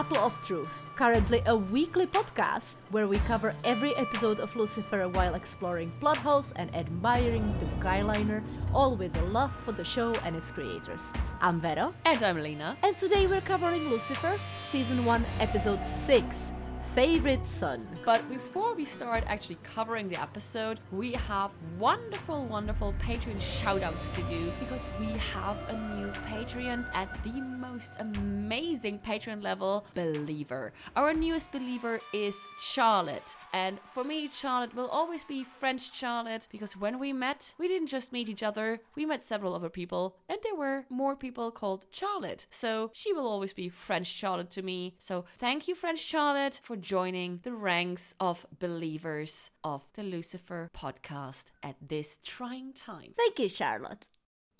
Apple of Truth, currently a weekly podcast where we cover every episode of Lucifer while exploring plot holes and admiring the guyliner, all with a love for the show and its creators. I'm Vero, And I'm Lena. and today we're covering Lucifer, Season 1, Episode 6 Favorite Son. But before we start actually covering the episode, we have wonderful, wonderful Patreon shoutouts to do because we have a new Patreon at the most amazing Patreon level, Believer. Our newest Believer is Charlotte. And for me, Charlotte will always be French Charlotte because when we met, we didn't just meet each other, we met several other people, and there were more people called Charlotte. So she will always be French Charlotte to me. So thank you, French Charlotte, for joining the ranks of believers of the Lucifer podcast at this trying time. Thank you, Charlotte.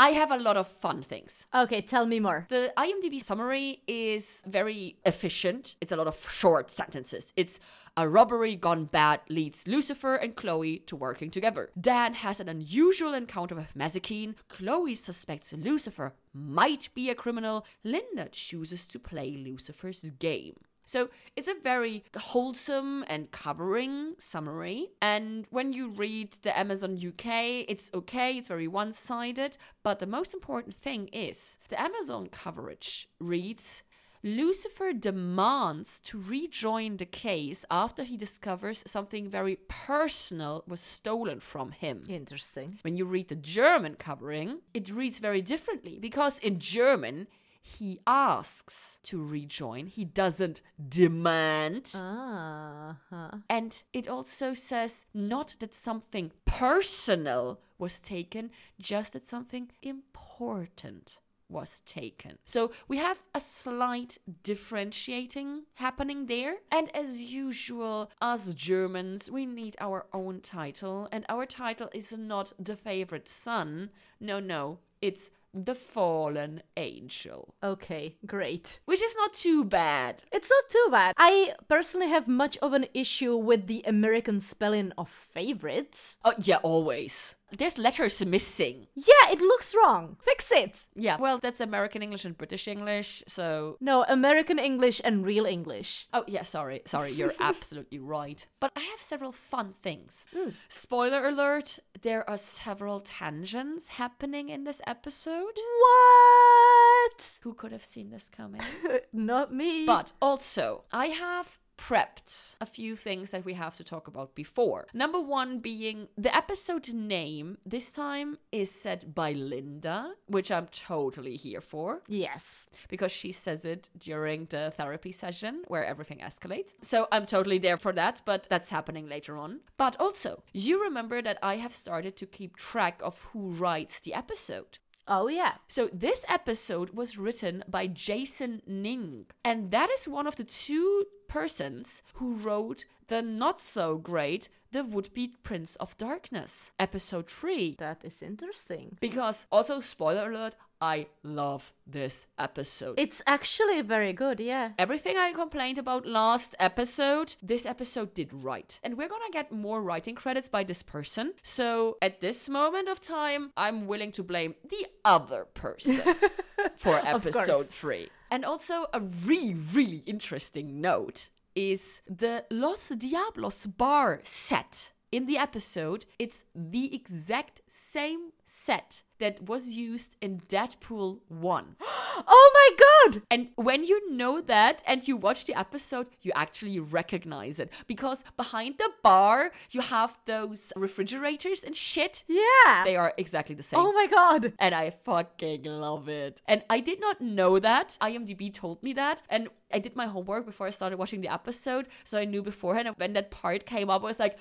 I have a lot of fun things. Okay, tell me more. The IMDb summary is very efficient. It's a lot of short sentences. It's a robbery gone bad leads Lucifer and Chloe to working together. Dan has an unusual encounter with Mazikeen. Chloe suspects Lucifer might be a criminal. Linda chooses to play Lucifer's game. So it's a very wholesome and covering summary. And when you read the Amazon UK, it's okay, it's very one sided. But the most important thing is the Amazon coverage reads Lucifer demands to rejoin the case after he discovers something very personal was stolen from him. Interesting. When you read the German covering, it reads very differently because in German, he asks to rejoin, he doesn't demand. Ah, huh. And it also says not that something personal was taken, just that something important was taken. So we have a slight differentiating happening there. And as usual, us Germans, we need our own title. And our title is not the favorite son. No, no, it's the fallen angel. Okay, great. Which is not too bad. It's not too bad. I personally have much of an issue with the American spelling of favorites. Oh, yeah, always. There's letters missing. Yeah, it looks wrong. Fix it. Yeah, well, that's American English and British English, so. No, American English and real English. Oh, yeah, sorry, sorry, you're absolutely right. But I have several fun things. Hmm. Spoiler alert there are several tangents happening in this episode. What? Who could have seen this coming? Not me. But also, I have prepped a few things that we have to talk about before. Number one being the episode name this time is said by Linda, which I'm totally here for yes. because she says it during the therapy session where everything escalates. So I'm totally there for that, but that's happening later on. But also, you remember that I have started to keep track of who writes the episode. Oh yeah. So this episode was written by Jason Ning, and that is one of the two persons who wrote the not so great The Would Be Prince of Darkness, episode 3. That is interesting. Because also spoiler alert, I love this episode. It's actually very good, yeah. Everything I complained about last episode, this episode did right. And we're gonna get more writing credits by this person. So at this moment of time, I'm willing to blame the other person for episode three. And also, a really, really interesting note is the Los Diablos bar set. In the episode, it's the exact same set that was used in Deadpool 1. Oh my god! And when you know that and you watch the episode, you actually recognize it because behind the bar, you have those refrigerators and shit. Yeah. They are exactly the same. oh my god. and I fucking love it. And I did not know that. IMDb told me that. And I did my homework before I started watching the episode. So I knew beforehand. And when that part came up, I was like,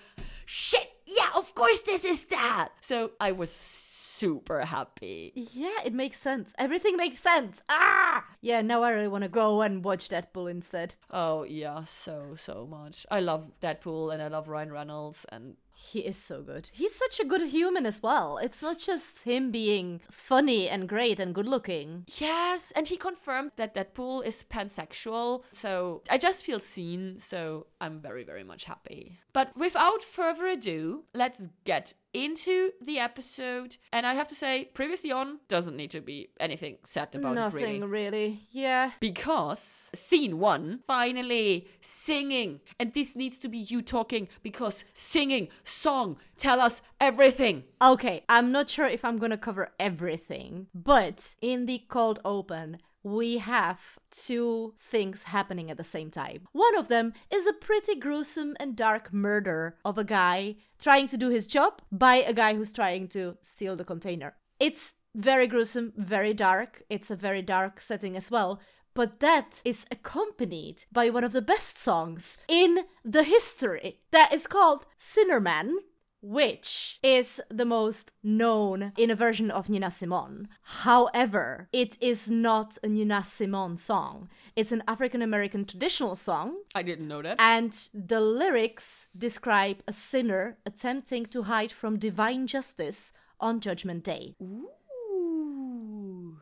shit, yeah, of course this is that. So I was super happy. Yeah, it makes sense. Everything makes sense. Ah! Yeah, now I really want to go and watch Deadpool instead. Oh yeah, so so much. I love Deadpool and I love Ryan Reynolds and He is so good. He's such a good human as well. It's not just him being funny and great and good looking. Yes, and he confirmed that Deadpool is pansexual. So I just feel seen. So I'm very, very much happy. But without further ado, let's get into the episode. And I have to say, previously on doesn't need to be anything said about Nothing it really. really. Yeah. Because scene one, finally singing. And this needs to be you talking because singing, song, tell us everything. Okay, I'm not sure if I'm gonna cover everything, but in the cold open, we have two things happening at the same time. One of them is a pretty gruesome and dark murder of a guy trying to do his job by a guy who's trying to steal the container. It's very gruesome, very dark. It's a very dark setting as well. But that is accompanied by one of the best songs in the history that is called Sinnerman which is the most known in a version of Nina Simone. However, it is not a Nina Simone song. It's an African American traditional song, I didn't know that. and the lyrics describe a sinner attempting to hide from divine justice on Judgment Day. Ooh.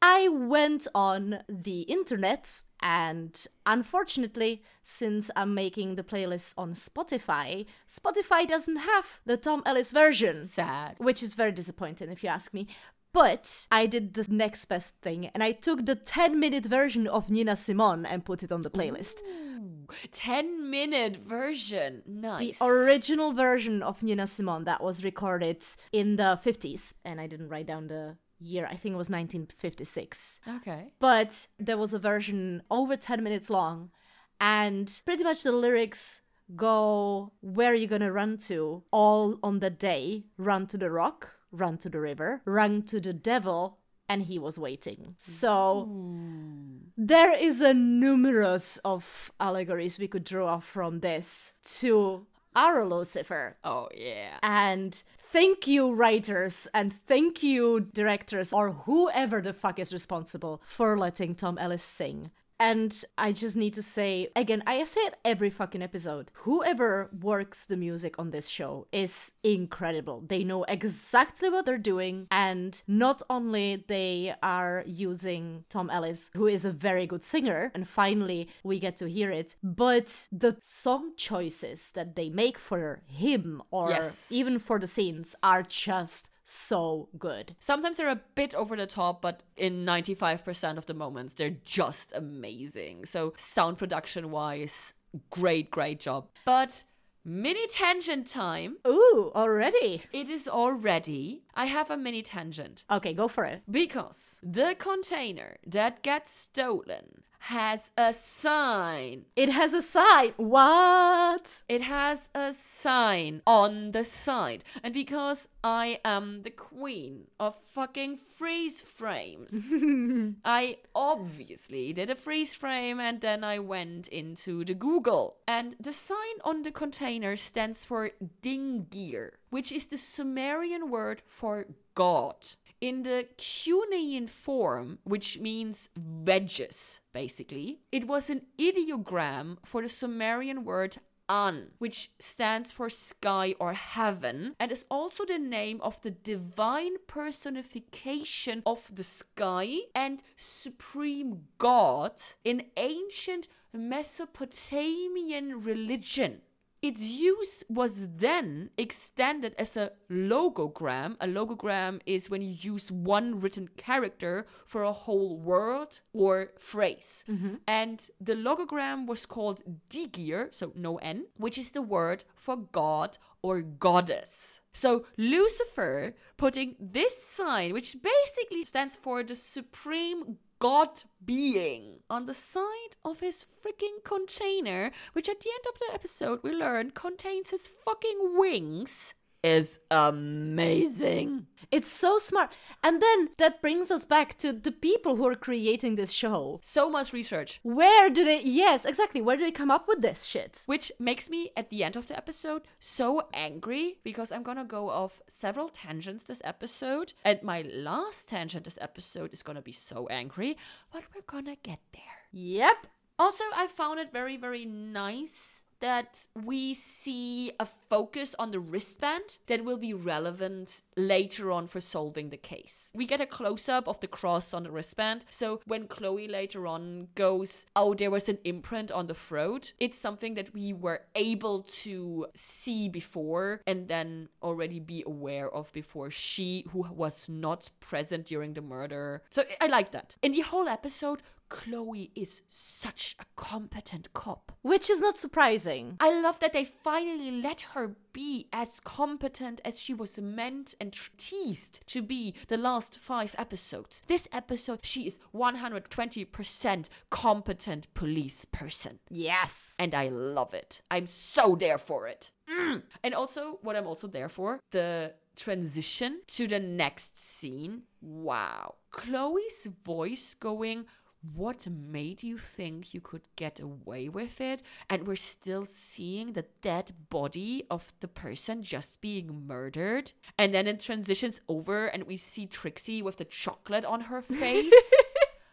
I went on the internet and unfortunately, since I'm making the playlist on Spotify, Spotify doesn't have the Tom Ellis version, Sad. which is very disappointing if you ask me. But I did the next best thing and I took the 10 minute version of Nina Simone and put it on the playlist. Ooh, 10 minute version. Nice. The original version of Nina Simone that was recorded in the 50s, and I didn't write down the year, I think it was 1956. okay. but there was a version over 10 minutes long and pretty much the lyrics go where are you gonna run to all on the day run to the rock run to the river run to the devil and he was waiting so hmm. there is a numerous of allegories we could draw from this to our lucifer Oh, yeah. and thank you, writers, and thank you, directors, or whoever the fuck is responsible for letting Tom Ellis sing. And I just need to say again, I say it every fucking episode. Whoever works the music on this show is incredible. They know exactly what they're doing, and not only they are using Tom Ellis, who is a very good singer, and finally we get to hear it, but the song choices that they make for him or Yes. even for the scenes are just so good. Sometimes they're a bit over the top, but in 95% of the moments, they're just amazing. So, sound production wise, great, great job. But mini tangent time. Ooh, already. It is already. I have a mini tangent. Okay, go for it. Because the container that gets stolen has a sign. It has a sign. What? It has a sign on the side. And because I am the queen of fucking freeze frames, I obviously did a freeze frame and then I went into the Google. And the sign on the container stands for Dingir, which is the Sumerian word for God. In the cuneiform, which means wedges, basically, it was an ideogram for the Sumerian word An, which stands for sky or heaven, and is also the name of the divine personification of the sky and supreme god in ancient Mesopotamian religion. Its use was then extended as a logogram. A logogram is when you use one written character for a whole word or phrase. Mm-hmm. And the logogram was called digir, so no N, which is the word for god or goddess. So Lucifer putting this sign, which basically stands for the supreme God being, on the side of his freaking container, which at the end of the episode we learn contains his fucking wings, is amazing. It's so smart. And then that brings us back to the people who are creating this show. So much research. Where do they, yes, exactly, where do they come up with this shit? Which makes me, at the end of the episode, so angry because I'm gonna go off several tangents this episode. And my last tangent this episode is gonna be so angry, but we're gonna get there. Yep. Also, I found it very, very nice that we see a focus on the wristband that will be relevant later on for solving the case. We get a close up of the cross on the wristband. So when Chloe later on goes, Oh, there was an imprint on the throat, it's something that we were able to see before and then already be aware of before she, who was not present during the murder. So I like that. In the whole episode, Chloe is such a competent cop. Which is not surprising. I love that they finally let her be as competent as she was meant and teased to be the last five episodes. This episode, she is 120% competent police person. Yes. And I love it. I'm so there for it. Mm. And also, what I'm also there for, the transition to the next scene. Wow. Chloe's voice going, what made you think you could get away with it? And we're still seeing the dead body of the person just being murdered. And then it transitions over and we see Trixie with the chocolate on her face.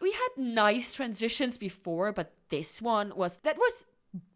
we had nice transitions before, but this one was that was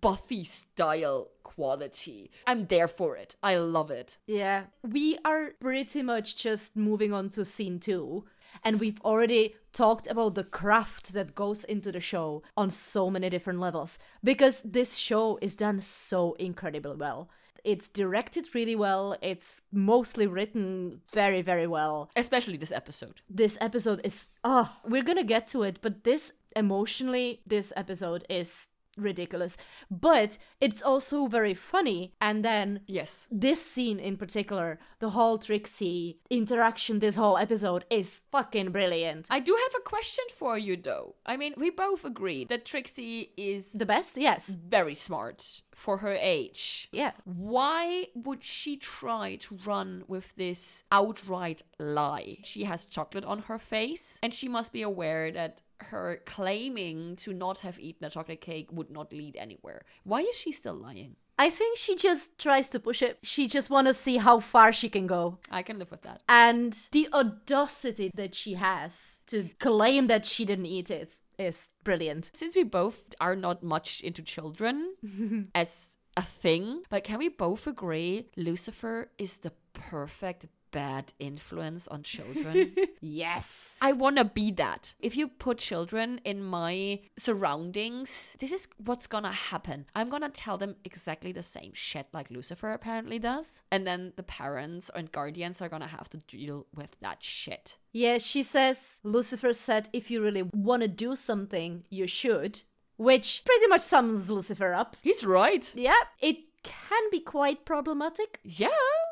Buffy style quality. I'm there for it. I love it. Yeah. We are pretty much just moving on to scene two. And we've already talked about the craft that goes into the show on so many different levels because this show is done so incredibly well. It's directed really well. It's mostly written very, very well. Especially this episode. This episode is, oh, we're gonna get to it, but this emotionally, this episode is ridiculous. But it's also very funny. And then yes, this scene in particular, the whole Trixie interaction, this whole episode is fucking brilliant. I do have a question for you though. I mean, we both agree that Trixie is the best. Yes, very smart for her age. Yeah. Why would she try to run with this outright lie? She has chocolate on her face, and she must be aware that her claiming to not have eaten a chocolate cake would not lead anywhere. Why is she still lying? I think she just tries to push it. She just want to see how far she can go. I can live with that. And the audacity that she has to claim that she didn't eat it is brilliant. Since we both are not much into children as a thing, but can we both agree Lucifer is the perfect bad influence on children. yes. I want to be that. If you put children in my surroundings, this is what's gonna happen. I'm gonna tell them exactly the same shit like Lucifer apparently does. And then the parents and guardians are gonna have to deal with that shit. Yeah, she says, Lucifer said, if you really want to do something, you should. Which pretty much sums Lucifer up. He's right. Yeah, it can be quite problematic. Yeah.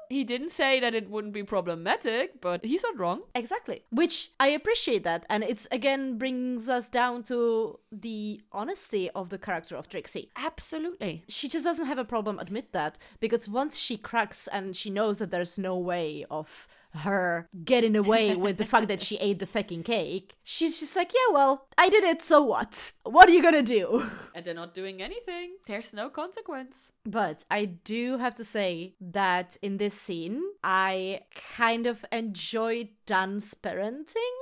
He didn't say that it wouldn't be problematic, but he's not wrong. Exactly. Which I appreciate that. And it's again brings us down to the honesty of the character of Trixie. Absolutely. She just doesn't have a problem admit that because once she cracks and she knows that there's no way of her getting away with the fact that she ate the fucking cake. She's just like, yeah, well, I did it, so what? What are you gonna do? And they're not doing anything. There's no consequence. But I do have to say that in this scene, I kind of enjoyed Dan's parenting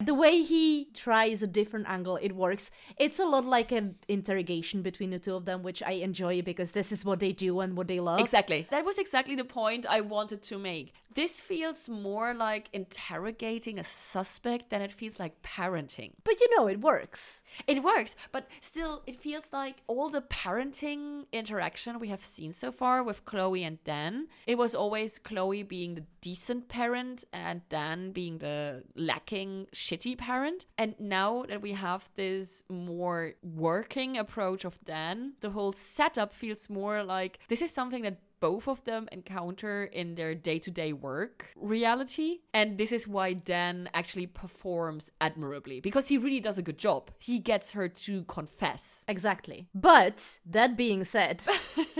the way he tries a different angle it works it's a lot like an interrogation between the two of them which i enjoy because this is what they do and what they love exactly that was exactly the point i wanted to make this feels more like interrogating a suspect than it feels like parenting. But you know, it works. It works, but still, it feels like all the parenting interaction we have seen so far with Chloe and Dan, it was always Chloe being the decent parent and Dan being the lacking, shitty parent. And now that we have this more working approach of Dan, the whole setup feels more like this is something that both of them encounter in their day to day work reality. And this is why Dan actually performs admirably because he really does a good job. He gets her to confess. Exactly. But that being said,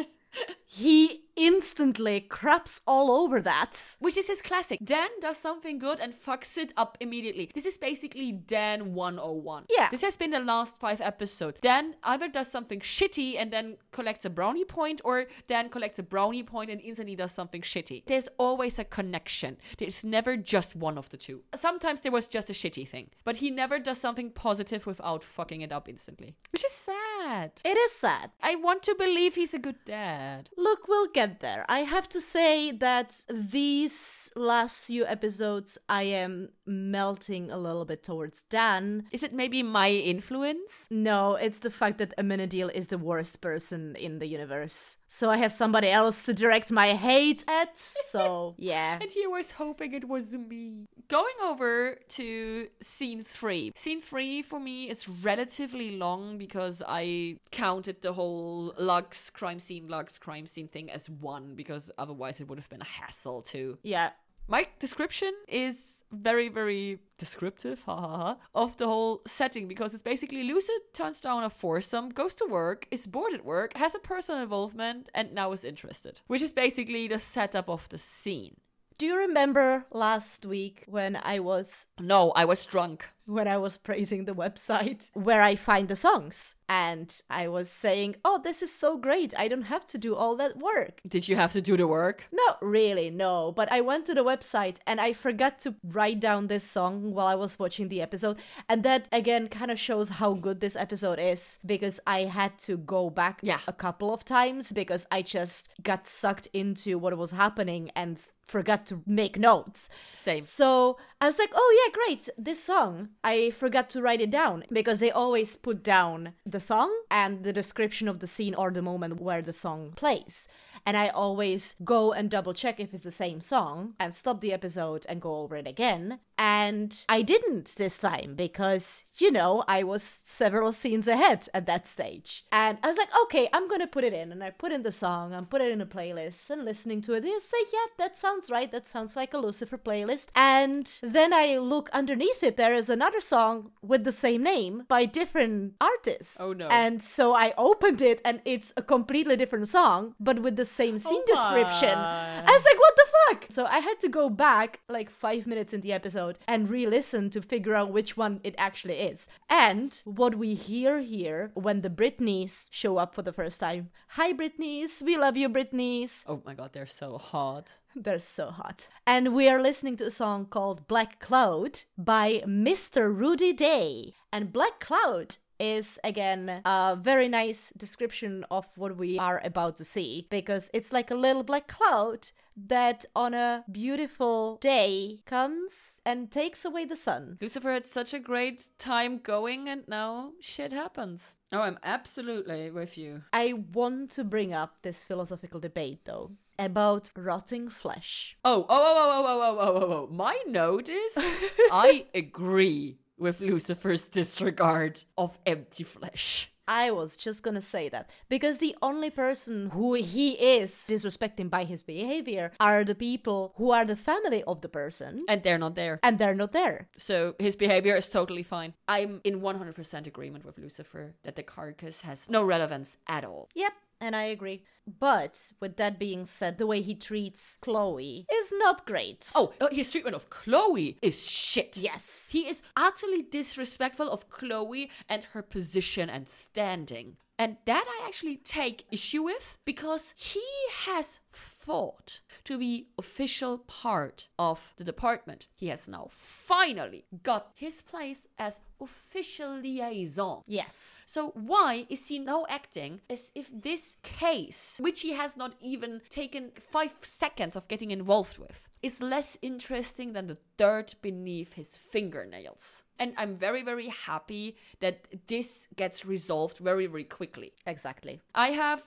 he instantly craps all over that. Which is his classic. Dan does something good and fucks it up immediately. This is basically Dan 101. Yeah. This has been the last five episodes. Dan either does something shitty and then collects a brownie point, or Dan collects a brownie point and instantly does something shitty. There's always a connection. There's never just one of the two. Sometimes there was just a shitty thing, but he never does something positive without fucking it up instantly. Which is sad. It is sad. I want to believe he's a good dad. Look, we'll get there. I have to say that these last few episodes, I am melting a little bit towards Dan. Is it maybe my influence? No, it's the fact that Amenadiel is the worst person in the universe. So I have somebody else to direct my hate at. So, yeah. And he was hoping it was me. Going over to scene three. Scene three for me is relatively long because I counted the whole Lux crime scene, Lux crime scene thing as one because otherwise it would have been a hassle to Yeah. my description is very, very descriptive, ha ha ha, of the whole setting because it's basically Lucid turns down a foursome, goes to work, is bored at work, has a personal involvement, and now is interested. Which is basically the setup of the scene. Do you remember last week when I was No, I was drunk. When I was praising the website where I find the songs and I was saying, "Oh, this is so great. I don't have to do all that work." Did you have to do the work? Not really, no, but I went to the website and I forgot to write down this song while I was watching the episode. And that again kind of shows how good this episode is because I had to go back Yeah. a couple of times because I just got sucked into what was happening and forgot to make notes. Same. So I was like, oh yeah, great, this song. I forgot to write it down because they always put down the song and the description of the scene or the moment where the song plays. And I always go and double check if it's the same song and stop the episode and go over it again. And I didn't this time because, you know, I was several scenes ahead at that stage. And I was like, okay, I'm gonna put it in. And I put in the song and put it in a playlist and listening to it. Was like, yeah, that sounds right. That sounds like a Lucifer playlist. And then I look underneath it. There is another song with the same name by different artists. Oh, no. And so I opened it and it's a completely different song, but with the same scene oh description. I was like, what the fuck? So I had to go back like five minutes in the episode and re listen to figure out which one it actually is. And what we hear here when the Britneys show up for the first time Hi, Britneys. We love you, Britneys. Oh my god, they're so hot. They're so hot. And we are listening to a song called Black Cloud by Mr. Rudy Day. And Black Cloud is again a very nice description of what we are about to see because it's like a little black cloud that on a beautiful day comes and takes away the sun. Lucifer had such a great time going, and now shit happens. Oh, I'm absolutely with you. I want to bring up this philosophical debate though about rotting flesh. Oh, oh, oh, oh, oh, oh, oh, oh, oh. oh my note is I agree with Lucifer's disregard of empty flesh. I was just gonna say that because the only person who he is disrespecting by his behavior are the people who are the family of the person And they're not there. and they're not there. So his behavior is totally fine. I'm in 100% agreement with Lucifer that the carcass has no relevance at all. Yep, and I agree. But with that being said, the way he treats Chloe is not great. Oh, uh, his treatment of Chloe is shit. yes. He is utterly disrespectful of Chloe and her position and standing. And that I actually take issue with because he has fought to be official part of the department. He has now finally got his place as official liaison. yes. So why is he now acting as if this case, which he has not even taken five seconds of getting involved with, is less interesting than the dirt beneath his fingernails? And I'm very, very happy that this gets resolved very, very quickly. Exactly. I have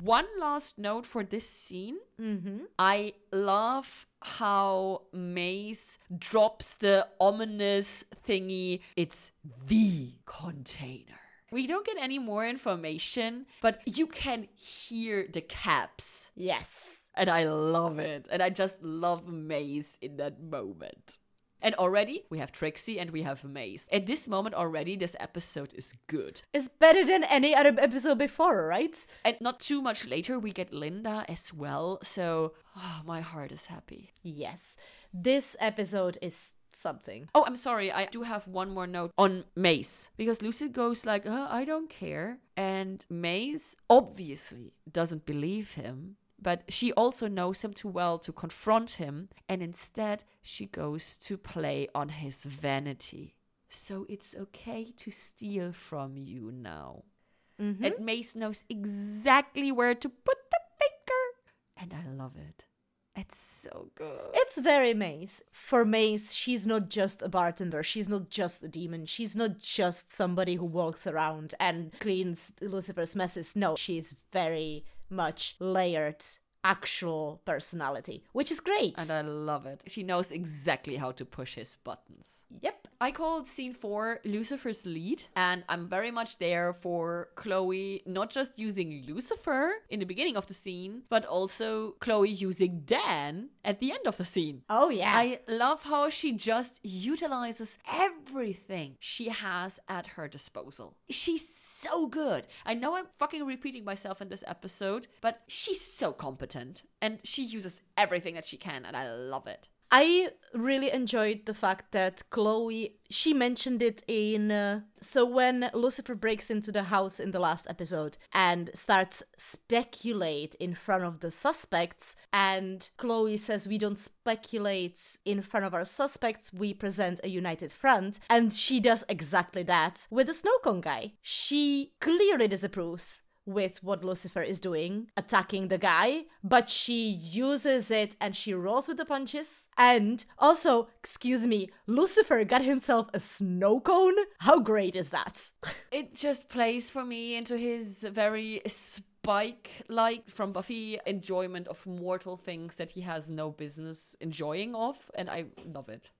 one last note for this scene. Mm-hmm. I love how Maze drops the ominous thingy. It's the container. We don't get any more information, but you can hear the caps. Yes. And I love it. And I just love Maze in that moment. And already we have Trixie and we have Maze. At this moment already, this episode is good. It's better than any other episode before, right? And not too much later, we get Linda as well. So oh, my heart is happy. Yes. This episode is something. Oh, I'm sorry. I do have one more note on Maze because Lucy goes like, uh, "I don't care," and Maze obviously doesn't believe him. But she also knows him too well to confront him, and instead she goes to play on his vanity. So it's okay to steal from you now. Mm-hmm. And Maze knows exactly where to put the finger. And I love it. It's so good. It's very Maze. For Maze, she's not just a bartender. She's not just a demon. She's not just somebody who walks around and cleans Lucifer's messes. No, she's very much layered actual personality, which is great. And I love it. She knows exactly how to push his buttons. yep. I called scene four Lucifer's lead, and I'm very much there for Chloe not just using Lucifer in the beginning of the scene, but also Chloe using Dan at the end of the scene. Oh yeah. I love how she just utilizes everything she has at her disposal. She's so good. I know I'm fucking repeating myself in this episode, but she's so competent and she uses everything that she can, and I love it. I really enjoyed the fact that Chloe, she mentioned it in. Uh, so when Lucifer breaks into the house in the last episode and starts speculate in front of the suspects, and Chloe says we don't speculate in front of our suspects, we present a united front, and she does exactly that with the snow cone guy. She clearly disapproves with what Lucifer is doing, attacking the guy, but she uses it and she rolls with the punches. And also, excuse me, Lucifer got himself a snow cone? How great is that? It just plays for me into his very spike like from Buffy enjoyment of mortal things that he has no business enjoying of, and I love it.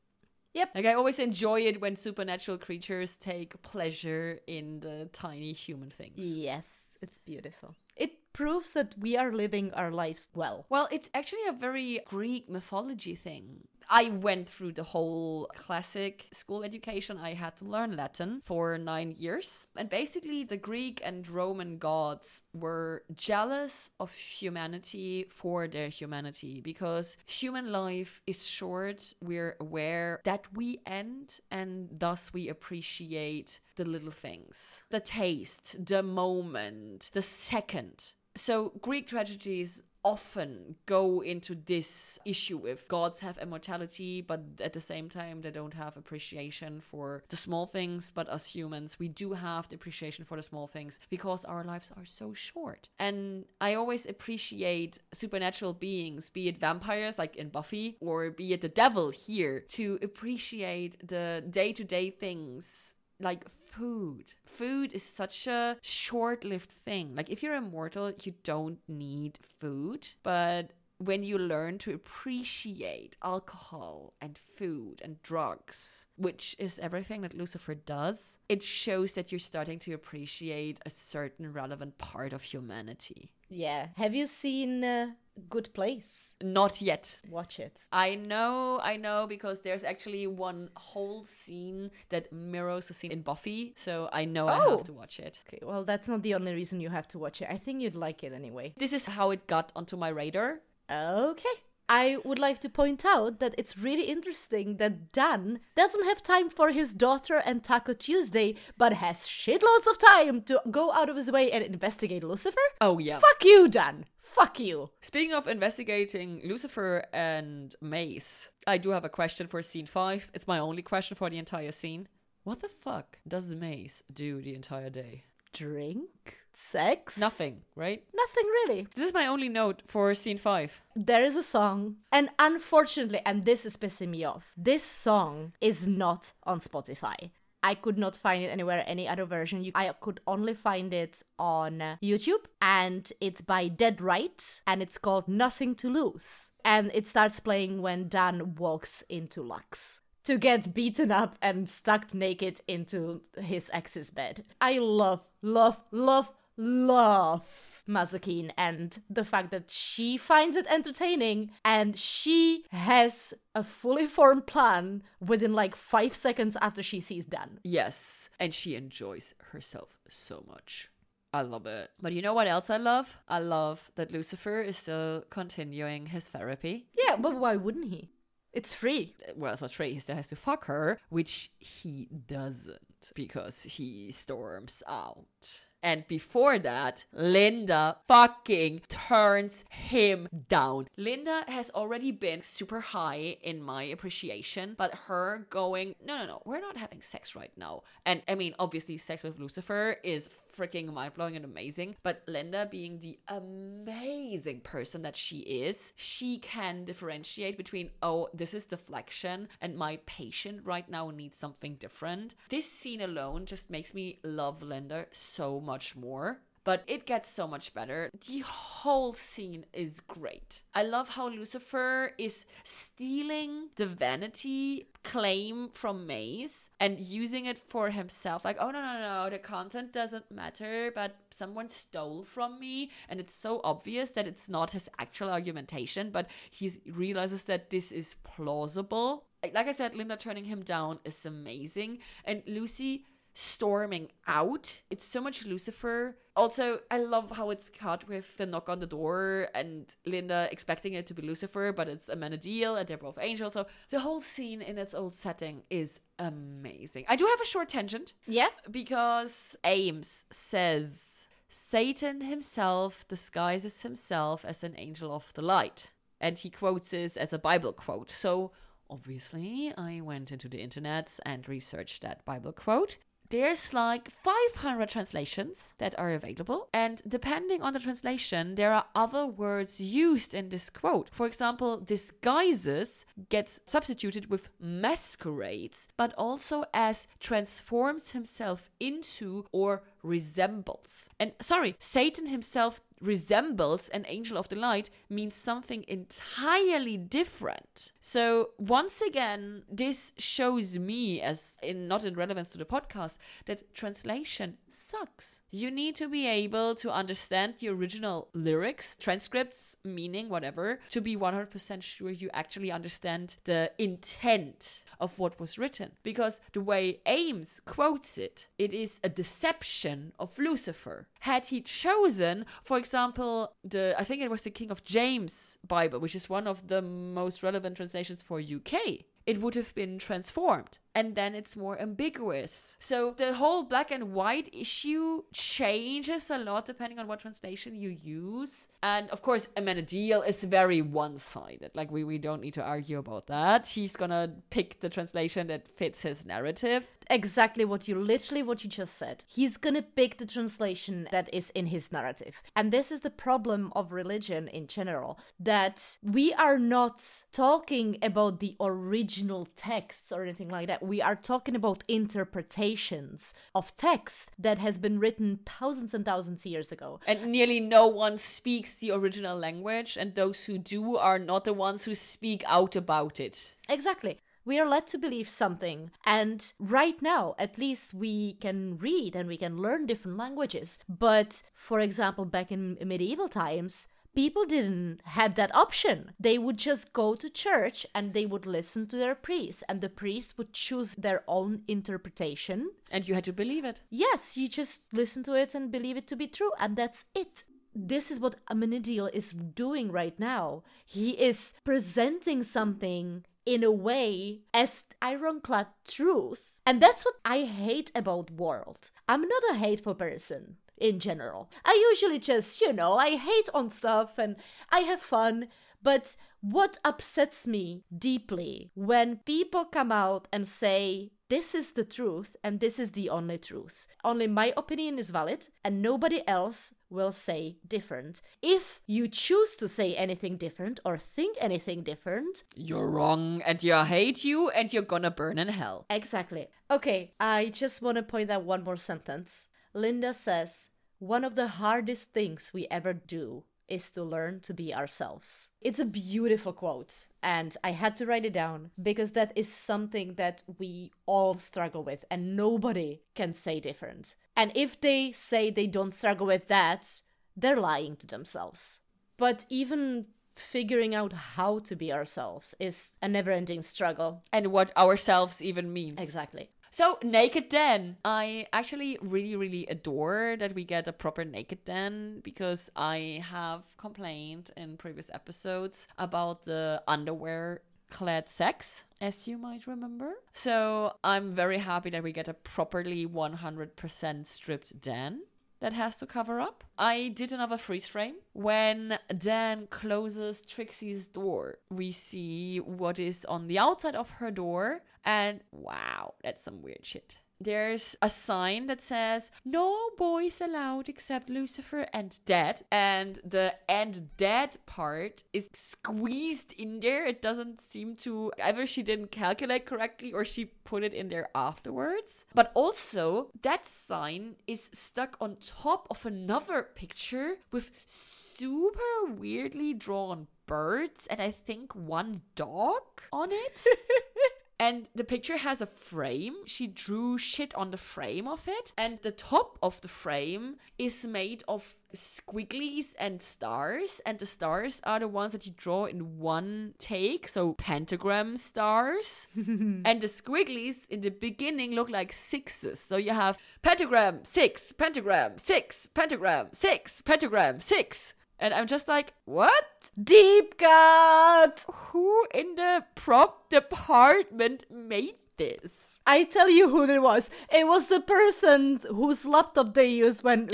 Yep. Like I always enjoy it when supernatural creatures take pleasure in the tiny human things. yes, it's beautiful. It proves that we are living our lives well. Well, it's actually a very Greek mythology thing. I went through the whole classic school education. I had to learn Latin for nine years. And basically, the Greek and Roman gods were jealous of humanity for their humanity because human life is short. We're aware that we end, and thus we appreciate the little things the taste, the moment, the second. So, Greek tragedies often go into this issue with gods have immortality, but at the same time, they don't have appreciation for the small things. But us humans, we do have the appreciation for the small things because our lives are so short. And I always appreciate supernatural beings, be it vampires like in Buffy, or be it the devil here, to appreciate the day to day things like food. Food is such a short lived thing. Like, if you're immortal, you don't need food. But when you learn to appreciate alcohol and food and drugs, which is everything that Lucifer does, it shows that you're starting to appreciate a certain relevant part of humanity. Yeah. Have you seen uh, Good Place? Not yet. Watch it. I know, I know, because there's actually one whole scene that mirrors the scene in Buffy, so I know I Oh. have to watch it. Okay, well, that's not the only reason you have to watch it. I think you'd like it anyway. This is how it got onto my radar. Okay. I would like to point out that it's really interesting that Dan doesn't have time for his daughter and Taco Tuesday, but has shitloads of time to go out of his way and investigate Lucifer? Oh, yeah. Fuck you, Dan! Fuck you! Speaking of investigating Lucifer and Maze, I do have a question for scene 5. It's my only question for the entire scene. What the fuck does Maze do the entire day? Drink? Sex? Nothing, right? Nothing really. This is my only note for scene 5. There is a song, and unfortunately, and this is pissing me off, this song is not on Spotify. I could not find it anywhere, any other version. I could only find it on YouTube, and it's by Dead Right, and it's called Nothing to Lose. And it starts playing when Dan walks into Lux to get beaten up and stuck naked into his ex's bed. I love, love, love, love Mazikeen and the fact that she finds it entertaining and she has a fully formed plan within like five seconds after she sees Dan. Yes, and she enjoys herself so much. I love it. But you know what else I love? I love that Lucifer is still continuing his therapy. Yeah, but why wouldn't he? It's free. Well, it's not free. He still has to fuck her, which he doesn't because he storms out. And before that, Linda fucking turns him down. Linda has already been super high in my appreciation, but her going, no, no, no, we're not having sex right now. And I mean, obviously, sex with Lucifer is freaking mind blowing and amazing, but Linda being the amazing person that she is, she can differentiate between, oh, this is deflection and my patient right now needs something different. This scene alone just makes me love Linda so much more but it gets so much better. The whole scene is great. I love how Lucifer is stealing the vanity claim from Maze and using it for himself. Like, oh, no, no, no, the content doesn't matter, but someone stole from me. And it's so obvious that it's not his actual argumentation, but he realizes that this is plausible. Like I said, Linda turning him down is amazing. And Lucy storming out. It's so much Lucifer. Also, I love how it's cut with the knock on the door and Linda expecting it to be Lucifer, but it's Amenadiel and they're both angels. So the whole scene in its old setting is amazing. I do have a short tangent. Yeah? Because Ames says Satan himself disguises himself as an angel of the light. And he quotes this as a Bible quote. So obviously, I went into the internet and researched that Bible quote there's like 500 translations that are available. And depending on the translation, there are other words used in this quote. For example, disguises gets substituted with masquerades, but also as transforms himself into or resembles. And sorry, Satan himself resembles an angel of the light means something entirely different. So once again, this shows me as in not in relevance to the podcast that translation sucks. You need to be able to understand the original lyrics, transcripts, meaning, whatever, to be 100% sure you actually understand the intent of what was written. Because the way Ames quotes it, it is a deception of Lucifer. Had he chosen, for example, the I think it was the King of James Bible, which is one of the most relevant translations for UK, it would have been transformed and then it's more ambiguous. So the whole black and white issue changes a lot depending on what translation you use. And of course, Amenadiel is very one sided. Like, we, we don't need to argue about that. He's gonna pick the translation that fits his narrative. Exactly what you literally what you just said. He's gonna pick the translation that is in his narrative. And this is the problem of religion in general that we are not talking about the original texts or anything like that we are talking about interpretations of text that has been written thousands and thousands of years ago. And nearly no one speaks the original language, and those who do are not the ones who speak out about it. Exactly we are led to believe something. And right now, at least we can read and we can learn different languages. But for example, back in medieval times, people didn't have that option. They would just go to church and they would listen to their priest, and the priest would choose their own interpretation. And you had to believe it. Yes, you just listen to it and believe it to be true, and that's it. This is what Amenadiel is doing right now. He is presenting something in a way as ironclad truth. And that's what I hate about World. I'm not a hateful person in general. I usually just, you know, I hate on stuff and I have fun, but what upsets me deeply when people come out and say, this is the truth and this is the only truth. Only my opinion is valid and nobody else will say different. If you choose to say anything different or think anything different, you're wrong and you hate you and you're gonna burn in hell. Exactly. Okay, I just want to point out one more sentence. Linda says, one of the hardest things we ever do is to learn to be ourselves. It's a beautiful quote, and I had to write it down because that is something that we all struggle with, and nobody can say different. And if they say they don't struggle with that, they're lying to themselves. But even figuring out how to be ourselves is a never ending struggle. And what ourselves even means. Exactly. So, Naked Dan. I actually really, really adore that we get a proper Naked Dan because I have complained in previous episodes about the underwear clad sex, as you might remember. So, I'm very happy that we get a properly 100% stripped Dan that has to cover up. I did another freeze frame. When Dan closes Trixie's door, we see what is on the outside of her door, and wow, that's some weird shit. There's a sign that says no boys allowed except Lucifer and Dad, and the and Dad part is squeezed in there. It doesn't seem to either she didn't calculate correctly or she put it in there afterwards. But also, that sign is stuck on top of another picture with super weirdly drawn birds and I think one dog on it. And the picture has a frame. She drew shit on the frame of it. And the top of the frame is made of squigglies and stars. And the stars are the ones that you draw in one take. So pentagram stars. and the squigglies in the beginning look like sixes. So you have pentagram, six, pentagram, six, pentagram, six, pentagram, six. And I'm just like, what? Deep cut! Who in the prop department made this? I tell you who it was. It was the person whose laptop they use when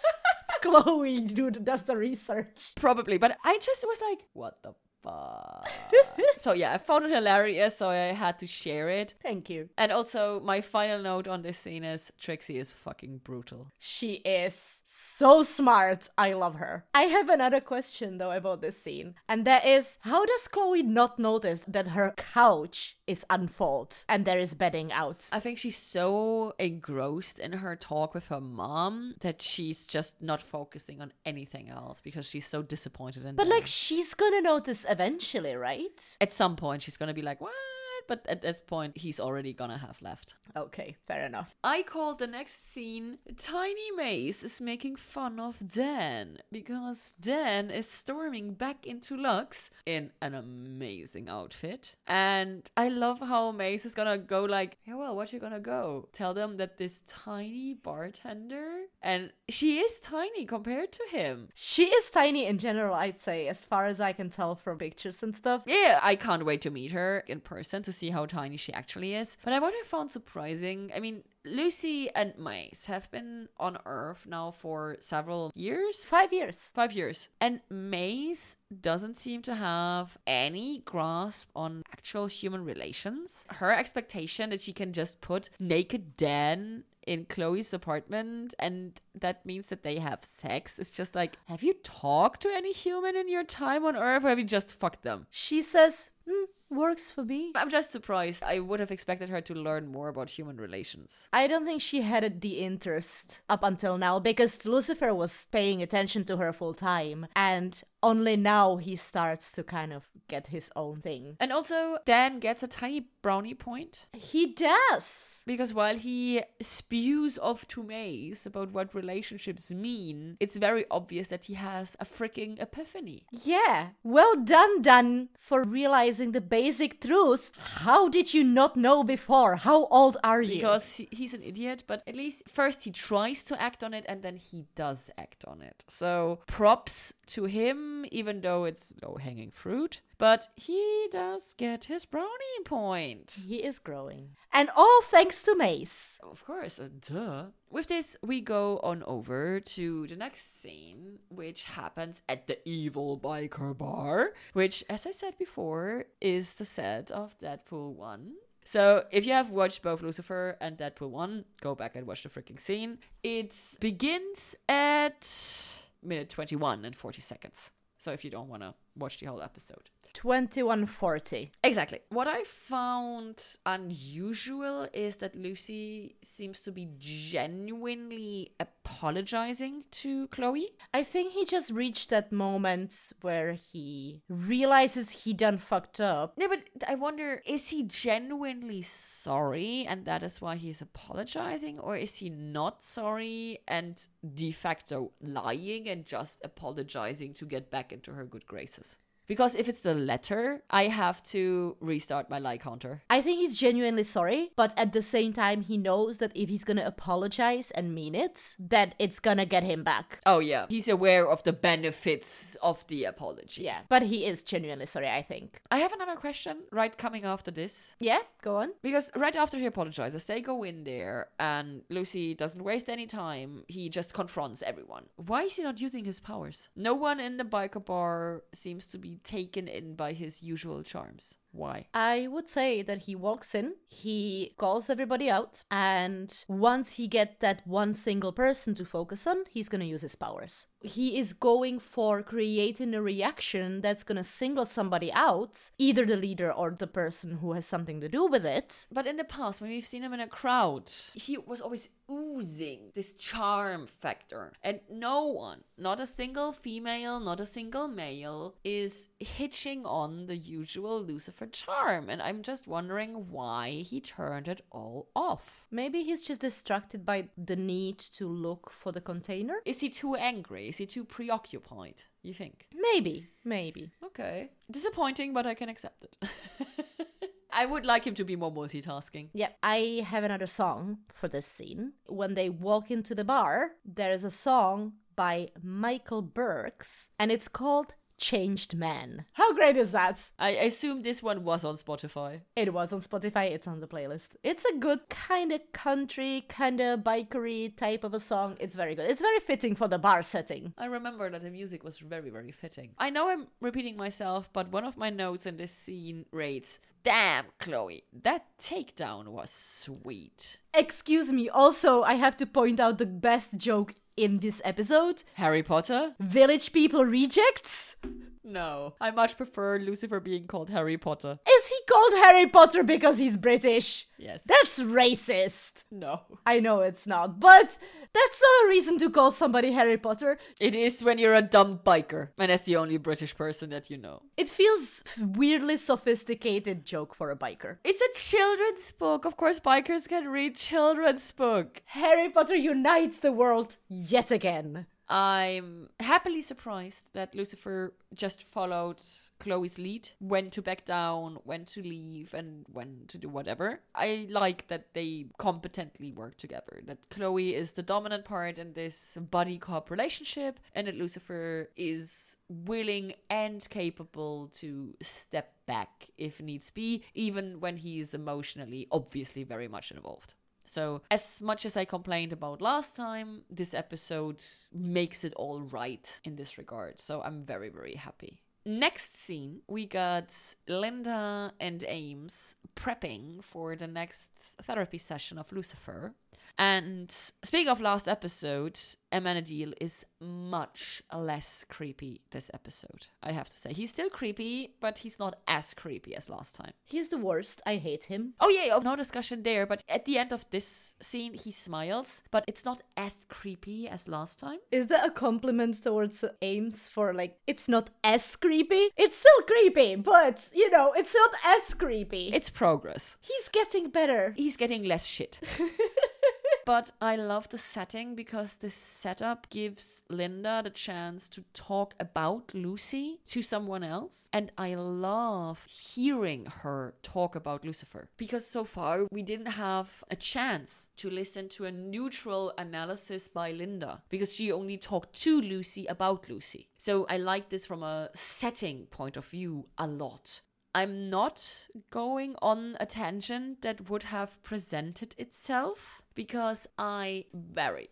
Chloe do, does the research. Probably, but I just was like, what the fuck? so yeah, I found it hilarious, so I had to share it. Thank you. And also, my final note on this scene is Trixie is fucking brutal. She is so smart. I love her. I have another question though about this scene, and that is how does Chloe not notice that her couch is unfold and there is bedding out? I think she's so engrossed in her talk with her mom that she's just not focusing on anything else because she's so disappointed in But them. like she's gonna notice eventually, right? at some point she's gonna be like, what? But at this point, he's already gonna have left. Okay, fair enough. I called the next scene Tiny Maze is making fun of Dan because Dan is storming back into Lux in an amazing outfit. And I love how Maze is gonna go like, yeah, well, what you gonna go? Tell them that this tiny bartender and she is tiny compared to him. She is tiny in general, I'd say, as far as I can tell from pictures and stuff. Yeah, I can't wait to meet her in person to see how tiny she actually is. But I what I found surprising, I mean, Lucy and Maze have been on Earth now for several years. Five years. Five years. And Maze doesn't seem to have any grasp on actual human relations. Her expectation that she can just put naked Dan in Chloe's apartment and that means that they have sex. It's just like, have you talked to any human in your time on Earth or have you just fucked them? She says, "Hmm, works for me. I'm just surprised. I would have expected her to learn more about human relations. I don't think she had the interest up until now because Lucifer was paying attention to her full time, and only now he starts to kind of get his own thing. And also, Dan gets a tiny brownie point He does! because while he spews off to Maze about what relationships mean, it's very obvious that he has a freaking epiphany. Yeah, well done, Dan, for realizing the basic truths. How did you not know before? How old are you? Because he's an idiot, but at least first he tries to act on it and then he does act on it. So props to him, even though it's low hanging fruit. But he does get his brownie point. he is growing. And all thanks to Maze. Of course, uh, duh. With this, we go on over to the next scene, which happens at the evil biker bar, which, as I said before, is the set of Deadpool 1. So, if you have watched both Lucifer and Deadpool 1, go back and watch the freaking scene. It begins at minute 21 and 40 seconds. So, if you don't want to watch the whole episode. 2140. Exactly. What I found unusual is that Lucy seems to be genuinely apologizing to Chloe. I think he just reached that moment where he realizes he done fucked up. No, but I wonder is he genuinely sorry and that is why he's apologizing? Or is he not sorry and de facto lying and just apologizing to get back into her good graces? Because if it's the letter, I have to restart my like counter. I think he's genuinely sorry, but at the same time, he knows that if he's gonna apologize and mean it, that it's gonna get him back. Oh, yeah. He's aware of the benefits of the apology. Yeah, but he is genuinely sorry, I think. I have another question right coming after this. Yeah, go on. Because right after he apologizes, they go in there and Lucy doesn't waste any time. He just confronts everyone. Why is he not using his powers? No one in the biker bar seems to be taken in by his usual charms. Why? I would say that he walks in, he calls everybody out, and once he gets that one single person to focus on, he's gonna use his powers. He is going for creating a reaction that's gonna single somebody out, either the leader or the person who has something to do with it. But in the past, when we've seen him in a crowd, he was always oozing this charm factor. And no one, not a single female, not a single male, is hitching on the usual Lucifer charm. And I'm just wondering why he turned it all off. Maybe he's just distracted by the need to look for the container? Is he too angry? Is he too preoccupied? You think? Maybe, maybe. Okay. Disappointing, but I can accept it. I would like him to be more multitasking. Yeah, I have another song for this scene. When they walk into the bar, there is a song by Michael Burks, and it's called Changed Man. How great is that? I assume this one was on Spotify. It was on Spotify, it's on the playlist. It's a good kind of country, kind of bikery type of a song. It's very good. It's very fitting for the bar setting. I remember that the music was very, very fitting. I know I'm repeating myself, but one of my notes in this scene reads Damn, Chloe, that takedown was sweet. Excuse me, also, I have to point out the best joke in this episode Harry Potter? Village People Rejects. No. I much prefer Lucifer being called Harry Potter. Is he called Harry Potter because he's British? Yes. That's racist. No. I know it's not, but that's not a reason to call somebody Harry Potter. It is when you're a dumb biker, and that's the only British person that you know. It feels weirdly sophisticated joke for a biker. It's a children's book. Of course, bikers can read children's book. Harry Potter unites the world yet again. I'm happily surprised that Lucifer just followed Chloe's lead, when to back down, when to leave, and when to do whatever. I like that they competently work together, that Chloe is the dominant part in this buddy cop relationship, and that Lucifer is willing and capable to step back if needs be, even when he is emotionally obviously very much involved. So, as much as I complained about last time, this episode makes it all right in this regard. So, I'm very, very happy. Next scene, we got Linda and Ames prepping for the next therapy session of Lucifer. And speaking of last episode, Amenadiel is much less creepy this episode, I have to say. He's still creepy, but he's not as creepy as last time. He's the worst. I hate him. Oh, yeah, no discussion there, but at the end of this scene, he smiles, but it's not as creepy as last time. Is that a compliment towards Ames for like, it's not as creepy? It's still creepy, but you know, it's not as creepy. It's progress. He's getting better. He's getting less shit. but I love the setting because this setup gives Linda the chance to talk about Lucy to someone else. And I love hearing her talk about Lucifer because so far we didn't have a chance to listen to a neutral analysis by Linda because she only talked to Lucy about Lucy. So I like this from a setting point of view a lot. I'm not going on a tangent that would have presented itself because I very,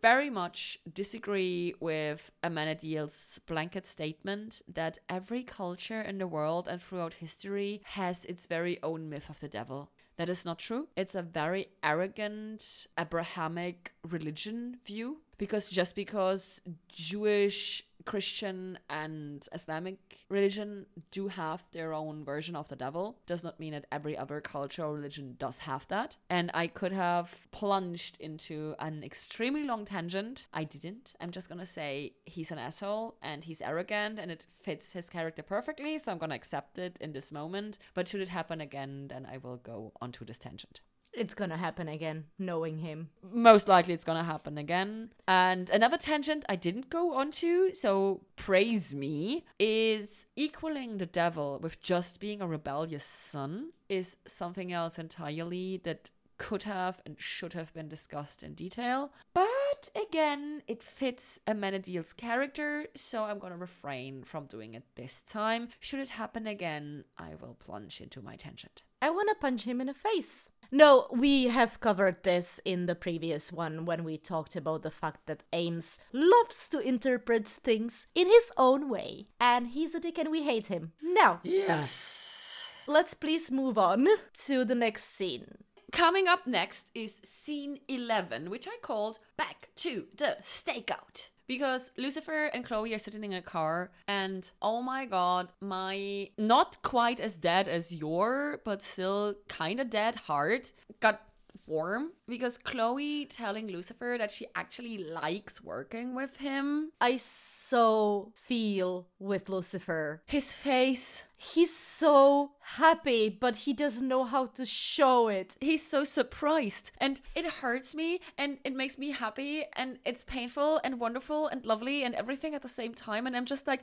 very much disagree with Amenadiel's blanket statement that every culture in the world and throughout history has its very own myth of the devil. That is not true. It's a very arrogant Abrahamic religion view because just because Jewish Christian and Islamic religion do have their own version of the devil. Does not mean that every other culture or religion does have that. And I could have plunged into an extremely long tangent. I didn't. I'm just gonna say he's an asshole and he's arrogant and it fits his character perfectly, so I'm gonna accept it in this moment. But should it happen again, then I will go onto this tangent. It's gonna happen again, knowing him. most likely it's gonna happen again. And another tangent I didn't go onto, so praise me, is equaling the devil with just being a rebellious son is something else entirely that could have and should have been discussed in detail. But again, it fits Amenadiel's character, so I'm gonna refrain from doing it this time. Should it happen again, I will plunge into my tangent. I wanna punch him in the face. No, we have covered this in the previous one when we talked about the fact that Ames loves to interpret things in his own way. And he's a dick and we hate him. Now, Yes. let's please move on to the next scene. Coming up next is scene 11, which I called Back to the Stakeout. Because Lucifer and Chloe are sitting in a car, and oh my god, my not quite as dead as your, but still kind of dead heart got warm because Chloe telling Lucifer that she actually likes working with him. I so feel with Lucifer. His face, He's so happy, but he doesn't know how to show it. he's so surprised and it hurts me and it makes me happy and it's painful and wonderful and lovely and everything at the same time and i'm just like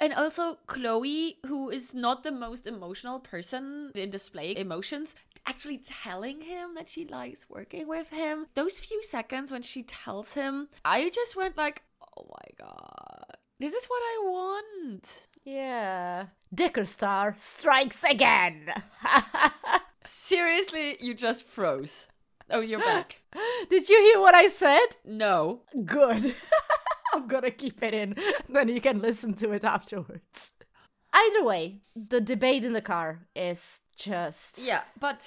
and also chloe who is not the most emotional person in displaying emotions actually telling him that she likes working with him those few seconds when she tells him i just went like oh my god this is what i want Yeah. Dicker Star strikes again. seriously you just froze oh you're back Did you hear what I said? no Good. I'm gonna keep it in. Then you can listen to it afterwards. Either way, the debate in the car is just. Yeah, but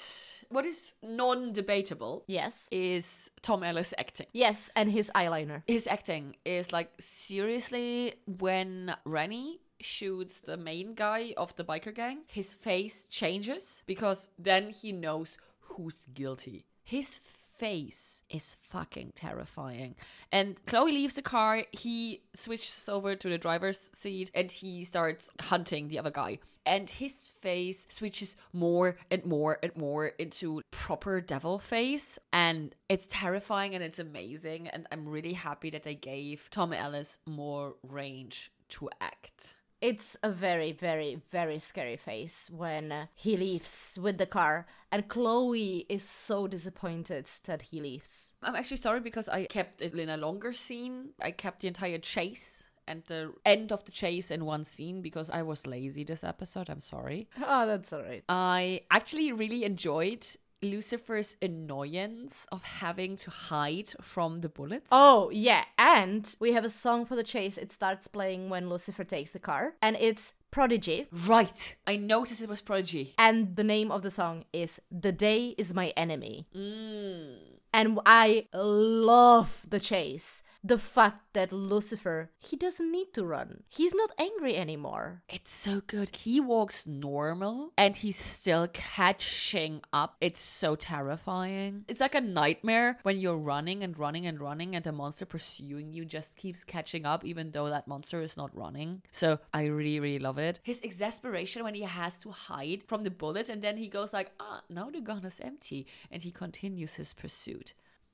what is non debatable Yes. is Tom Ellis acting. Yes, and his eyeliner. His acting is like seriously when Rennie shoots the main guy of the biker gang, his face changes because then he knows who's guilty. His face is fucking terrifying. And Chloe leaves the car, he switches over to the driver's seat and he starts hunting the other guy. And his face switches more and more and more into proper devil face. And it's terrifying and it's amazing. And I'm really happy that they gave Tom Ellis more range to act. It's a very, very, very scary face when uh, he leaves with the car, and Chloe is so disappointed that he leaves. I'm actually sorry because I kept it in a longer scene. I kept the entire chase and the end of the chase in one scene because I was lazy this episode. I'm sorry. Oh, that's alright. I actually really enjoyed Lucifer's annoyance of having to hide from the bullets. Oh, yeah, and we have a song for the chase. It starts playing when Lucifer takes the car, and it's Prodigy. right. I noticed it was Prodigy. And the name of the song is The Day Is My Enemy. Mm. And I love the chase. The fact that Lucifer, he doesn't need to run. He's not angry anymore. It's so good. He walks normal and he's still catching up. It's so terrifying. It's like a nightmare when you're running and running and running and the monster pursuing you just keeps catching up even though that monster is not running. So I really, really love it. His exasperation when he has to hide from the bullets and then he goes like, ah, now the gun is empty. And he continues his pursuit.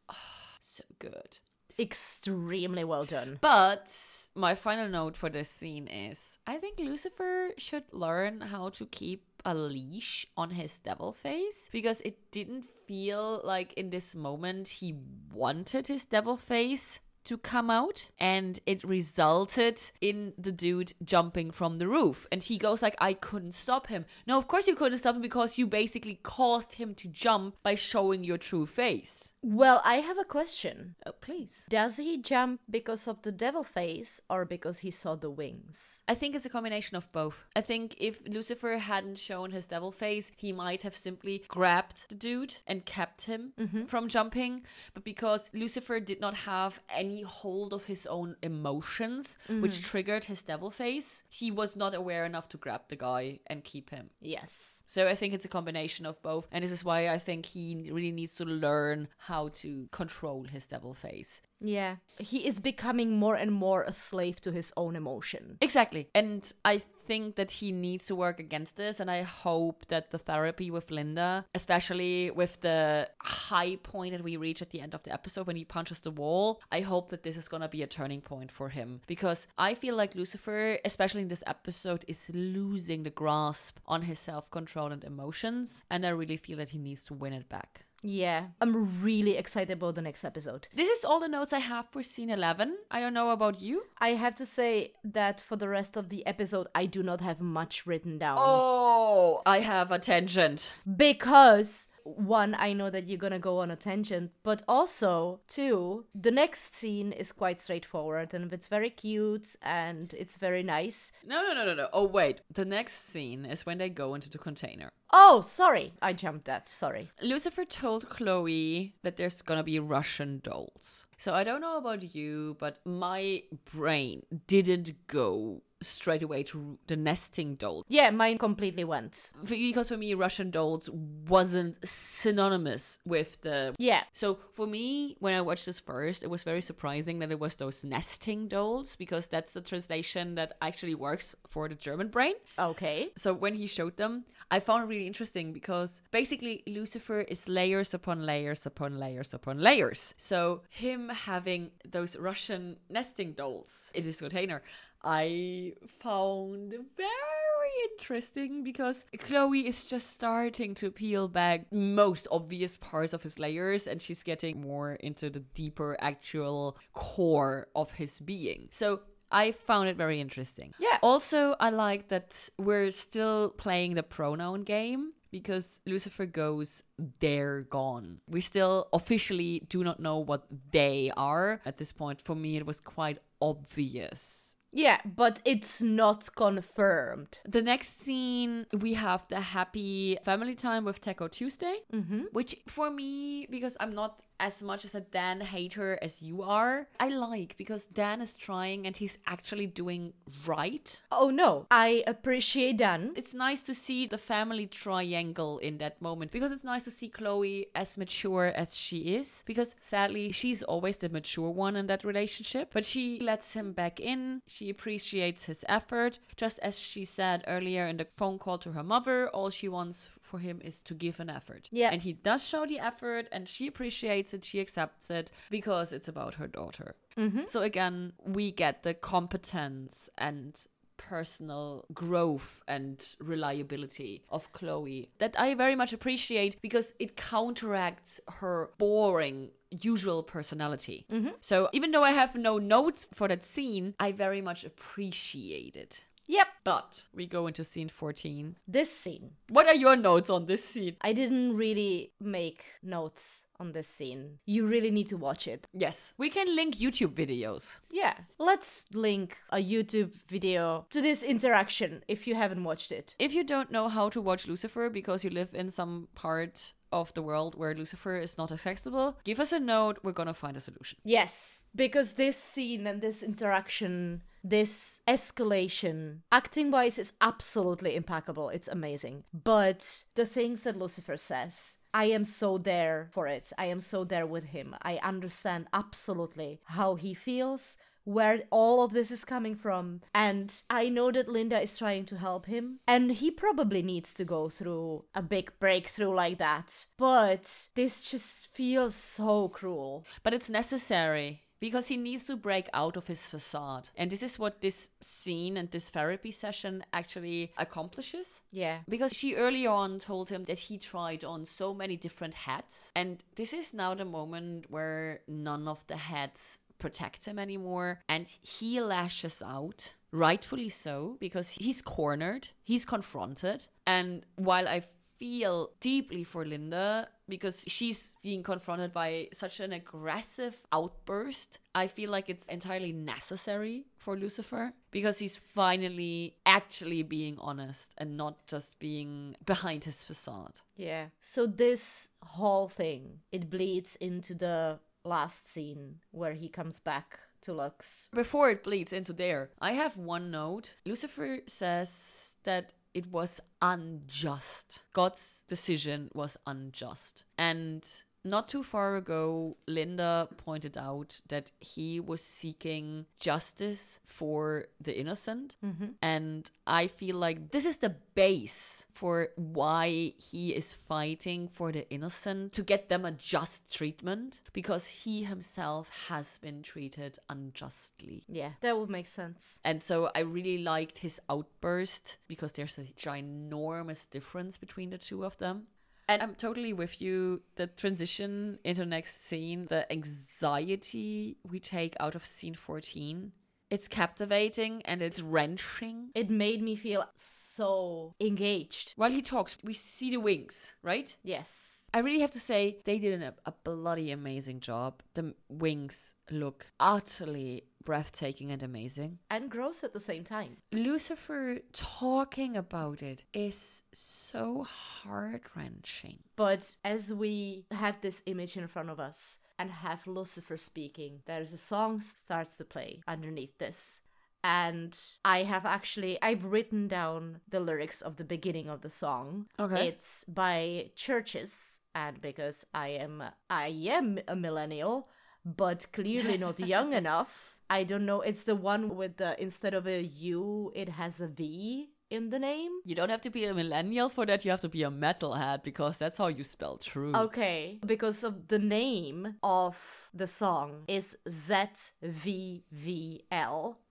Ah, so good. Extremely well done. But my final note for this scene is I think Lucifer should learn how to keep a leash on his devil face because it didn't feel like in this moment he wanted his devil face to come out and it resulted in the dude jumping from the roof and he goes like I couldn't stop him. No, of course you couldn't stop him because you basically caused him to jump by showing your true face. Well, I have a question. Oh, please. Does he jump because of the devil face or because he saw the wings? I think it's a combination of both. I think if Lucifer hadn't shown his devil face, he might have simply grabbed the dude and kept him mm-hmm. from jumping. But because Lucifer did not have any hold of his own emotions, which mm-hmm. triggered his devil face, he was not aware enough to grab the guy and keep him. Yes. So I think it's a combination of both. And this is why I think he really needs to learn how to control his devil face. Yeah. He is becoming more and more a slave to his own emotion. Exactly. And I think that he needs to work against this. And I hope that the therapy with Linda, especially with the high point that we reach at the end of the episode when he punches the wall, I hope that this is going to be a turning point for him. Because I feel like Lucifer, especially in this episode, is losing the grasp on his self control and emotions. And I really feel that he needs to win it back. Yeah. I'm really excited about the next episode. This is all the notes I have for scene 11. I don't know about you. I have to say that for the rest of the episode, I do not have much written down. Oh, I have a tangent. Because one, I know that you're gonna go on a tangent, but also two, the next scene is quite straightforward and it's very cute and it's very nice. No, no, no, no, no. Oh, wait. The next scene is when they go into the container. Oh, sorry, I jumped that. Sorry. Lucifer told Chloe that there's gonna be Russian dolls. So I don't know about you, but my brain didn't go straight away to the nesting doll. Yeah, mine completely went. Because for me, Russian dolls wasn't synonymous with the Yeah. So for me, when I watched this first, it was very surprising that it was those nesting dolls because that's the translation that actually works for the German brain. Okay. So when he showed them, I found it really interesting because basically Lucifer is layers upon layers upon layers upon layers. So him having those Russian nesting dolls in his container, I found very interesting because Chloe is just starting to peel back most obvious parts of his layers and she's getting more into the deeper actual core of his being. So I found it very interesting. Yeah. Also, I like that we're still playing the pronoun game because Lucifer goes, they're gone. We still officially do not know what they are at this point. For me, it was quite obvious. Yeah, but it's not confirmed. The next scene, we have the happy family time with Taco Tuesday, mm-hmm. which for me, because I'm not as much as a Dan hater as you are, I like because Dan is trying and he's actually doing right. Oh no, I appreciate Dan. It's nice to see the family triangle in that moment because it's nice to see Chloe as mature as she is. Because sadly, she's always the mature one in that relationship, but she lets him back in. She appreciates his effort. Just as she said earlier in the phone call to her mother, all she wants for him is to give an effort. Yeah. And he does show the effort and she appreciates it, she accepts it because it's about her daughter. Mm-hmm. So again, we get the competence and personal growth and reliability of Chloe that I very much appreciate because it counteracts her boring usual personality. Mm-hmm. So even though I have no notes for that scene, I very much appreciate it. Yep, But we go into scene 14. this scene. What are your notes on this scene? I didn't really make notes on this scene. You really need to watch it. Yes, we can link YouTube videos. Yeah, let's link a YouTube video to this interaction if you haven't watched it. If you don't know how to watch Lucifer because you live in some part of the world where Lucifer is not accessible, give us a note. We're gonna find a solution. Yes, because this scene and this interaction, this escalation, acting wise, is absolutely impeccable. It's amazing. But the things that Lucifer says, I am so there for it. I am so there with him. I understand absolutely how he feels. Where all of this is coming from. And I know that Linda is trying to help him. And he probably needs to go through a big breakthrough like that. But this just feels so cruel. But it's necessary because he needs to break out of his facade. And this is what this scene and this therapy session actually accomplishes. Yeah. Because she earlier on told him that he tried on so many different hats. And this is now the moment where none of the hats protect him anymore. And he lashes out, rightfully so, because he's cornered, he's confronted. And while I feel deeply for Linda because she's being confronted by such an aggressive outburst. I feel like it's entirely necessary for Lucifer because he's finally actually being honest and not just being behind his facade. Yeah. So this whole thing, it bleeds into the last scene where he comes back to Lux. Before it bleeds into there, I have one note. Lucifer says that it was unjust. God's decision was unjust. And not too far ago, Linda pointed out that he was seeking justice for the innocent. Mm-hmm. And I feel like this is the base for why he is fighting for the innocent to get them a just treatment because he himself has been treated unjustly. Yeah, that would make sense. And so I really liked his outburst because there's a ginormous difference between the two of them. And I'm totally with you. The transition into next scene, the anxiety we take out of scene 14, it's captivating and it's wrenching. It made me feel so engaged. While he talks, we see the wings, right? Yes. I really have to say, they did an, a bloody amazing job. The wings look utterly breathtaking and amazing. And gross at the same time. Lucifer talking about it is so heart wrenching. But as we have this image in front of us and have Lucifer speaking, there's a song starts to play underneath this. And I have actually I've written down the lyrics of the beginning of the song. Okay. It's by CHVRCHES, and because I am I am a millennial, but clearly not young enough. I don't know. It's the one with the instead of a U, it has a V in the name. You don't have to be a millennial for that, you have to be a metalhead because that's how you spell true. Okay, because of the name of the song is ZVVL.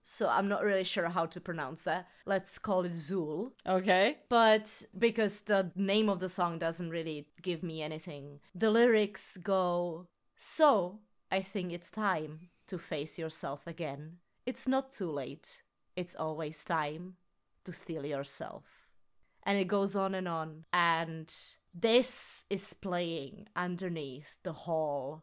So I'm not really sure how to pronounce that. Let's call it Zool. Okay. But because the name of the song doesn't really give me anything, the lyrics go So, I think it's time to face yourself again. It's not too late. It's always time to steal yourself. And it goes on and on. And this is playing underneath the hall.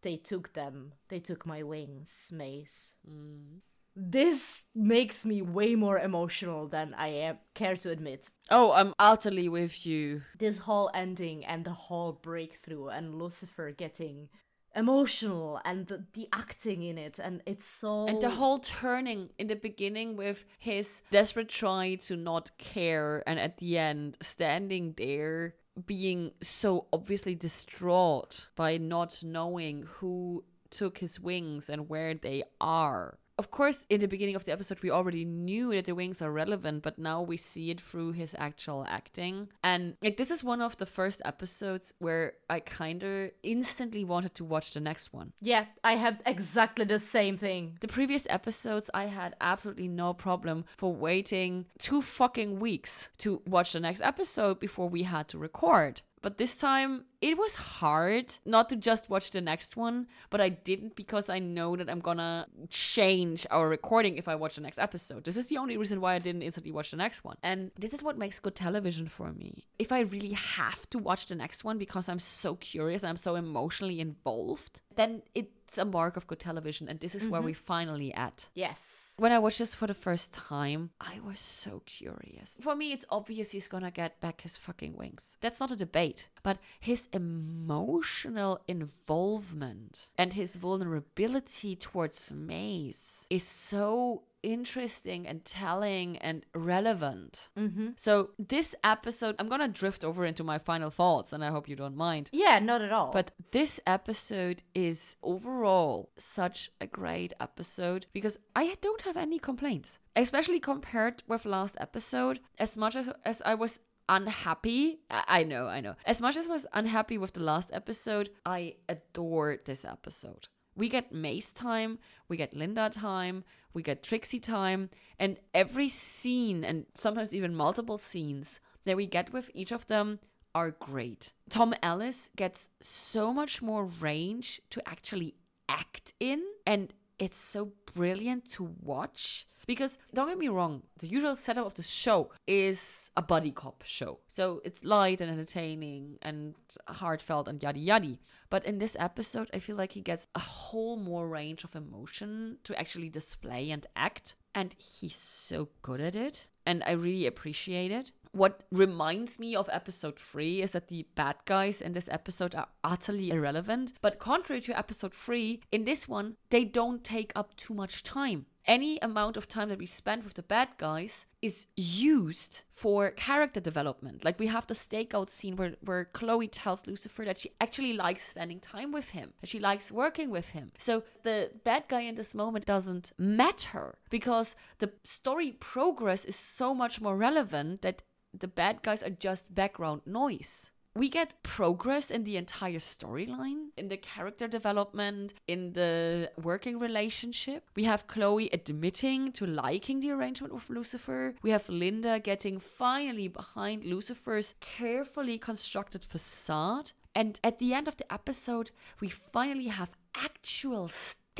They took them. They took my wings, Maze. Mm. This makes me way more emotional than I am care to admit. Oh, I'm utterly with you. This whole ending and the whole breakthrough and Lucifer getting emotional and the, the acting in it and it's so And the whole turning in the beginning with his desperate try to not care, and at the end, standing there being so obviously distraught by not knowing who took his wings and where they are. Of course, in the beginning of the episode, we already knew that the wings are relevant, but now we see it through his actual acting. And like, this is one of the first episodes where I kind of instantly wanted to watch the next one. yeah i had exactly the same thing The previous episodes, I had absolutely no problem for waiting two fucking weeks to watch the next episode before we had to record. But this time, it was hard not to just watch the next one, but I didn't because I know that I'm gonna change our recording if I watch the next episode. This is the only reason why I didn't instantly watch the next one. And this is what makes good television for me. If I really have to watch the next one because I'm so curious and I'm so emotionally involved, then it's a mark of good television. And this is where mm-hmm. we finally at. yes When I watched this for the first time, I was so curious. For me, it's obvious he's gonna get back his fucking wings. That's not a debate. But his emotional involvement and his vulnerability towards Maze is so interesting and telling and relevant. Mm-hmm. So, this episode, I'm gonna drift over into my final thoughts, and I hope you don't mind. yeah not at all But this episode is overall such a great episode because I don't have any complaints, especially compared with last episode. As much as, as I was unhappy, I, know, I know. As much as I was unhappy with the last episode, I adored this episode. We get Maze time, we get Linda time, we get Trixie time, and every scene, and sometimes even multiple scenes that we get with each of them are great. Tom Ellis gets so much more range to actually act in, and it's so brilliant to watch. Because don't get me wrong, the usual setup of the show is a buddy cop show. So it's light and entertaining and heartfelt and yada yada. But in this episode, I feel like he gets a whole more range of emotion to actually display and act. And he's so good at it. And I really appreciate it. What reminds me of episode 3 is that the bad guys in this episode are utterly irrelevant. But contrary to episode 3, in this one, they don't take up too much time any amount of time that we spend with the bad guys is used for character development. Like we have the stakeout scene where, where Chloe tells Lucifer that she actually likes spending time with him, that she likes working with him. So the bad guy in this moment doesn't matter because the story progress is so much more relevant that the bad guys are just background noise we get progress in the entire storyline, in the character development, in the working relationship. We have Chloe admitting to liking the arrangement with Lucifer. We have Linda getting finally behind Lucifer's carefully constructed facade. And at the end of the episode, we finally have actual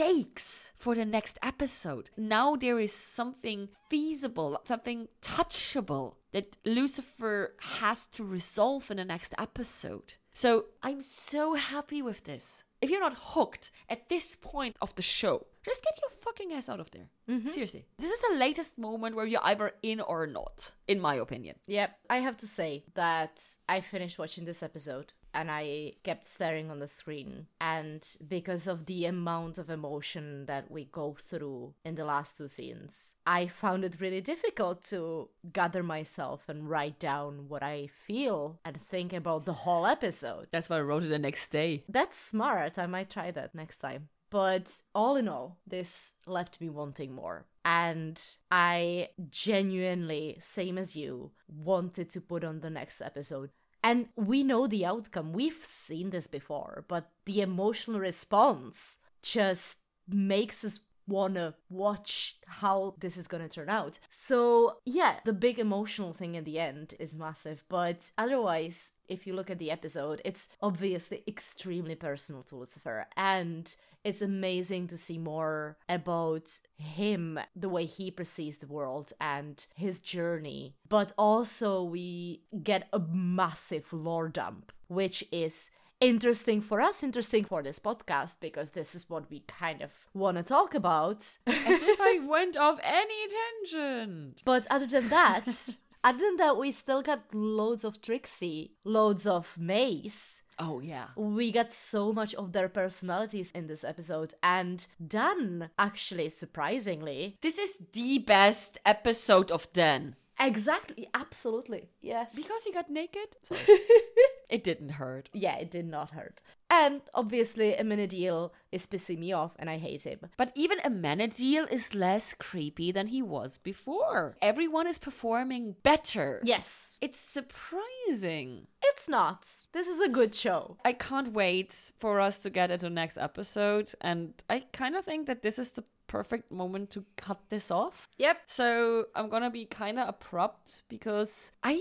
stakes for the next episode. Now there is something feasible, something touchable that Lucifer has to resolve in the next episode. So I'm so happy with this. If you're not hooked at this point of the show, just get your fucking ass out of there. Mm-hmm. Seriously. This is the latest moment where you're either in or not, in my opinion. Yep. I have to say that I finished watching this episode and I kept staring on the screen. And because of the amount of emotion that we go through in the last two scenes, I found it really difficult to gather myself and write down what I feel and think about the whole episode. That's why I wrote it the next day. That's smart. I might try that next time. But all in all, this left me wanting more. And I genuinely, same as you, wanted to put on the next episode and we know the outcome. We've seen this before, but the emotional response just makes us want to watch how this is going to turn out. So, yeah, the big emotional thing in the end is massive, but otherwise, if you look at the episode, it's obviously extremely personal to Lucifer and it's amazing to see more about him, the way he perceives the world and his journey. But also, we get a massive lore dump, which is interesting for us, interesting for this podcast, because this is what we kind of want to talk about. As if I went off any tangent. But other than that, other than that, we still got loads of Trixie, loads of Maze. Oh, yeah. We got so much of their personalities in this episode. And Dan, actually, surprisingly. This is the best episode of Dan. Exactly, absolutely. Yes. Because he got naked? it didn't hurt. Yeah, it did not hurt. And obviously, Amenadiel is pissing me off and I hate him. But even Amenadiel is less creepy than he was before. Everyone is performing better. Yes. It's surprising. It's not. This is a good show. I can't wait for us to get into next episode. And I kind of think that this is the perfect moment to cut this off. Yep. So I'm gonna be kind of abrupt because I'm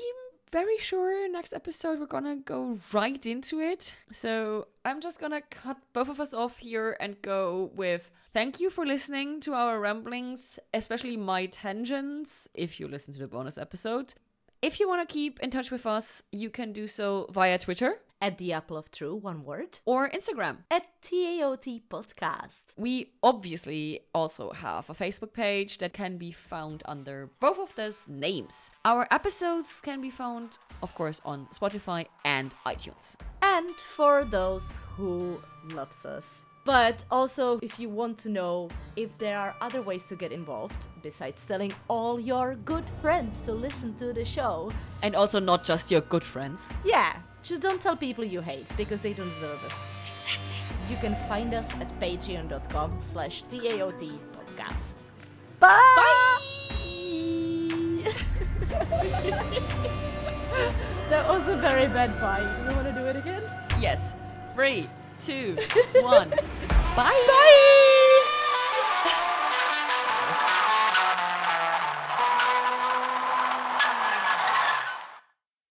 very sure next episode we're gonna go right into it. So I'm just gonna cut both of us off here and go with thank you for listening to our ramblings, especially my tangents, if you listen to the bonus episode. If you wanna keep in touch with us, you can do so via Twitter at the Apple of True, one word, or Instagram at TAOT Podcast. We obviously also have a Facebook page that can be found under both of those names. Our episodes can be found, of course, on Spotify and iTunes. And for those who loves us, but also, if you want to know if there are other ways to get involved, besides telling all your good friends to listen to the show. And also, not just your good friends. Yeah, just don't tell people you hate because they don't deserve us. Exactly. You can find us at patreon.com slash TAOT podcast. Bye! Bye! that was a very bad bye. You want to do it again? Yes. Three, two, one. Bye! Bye!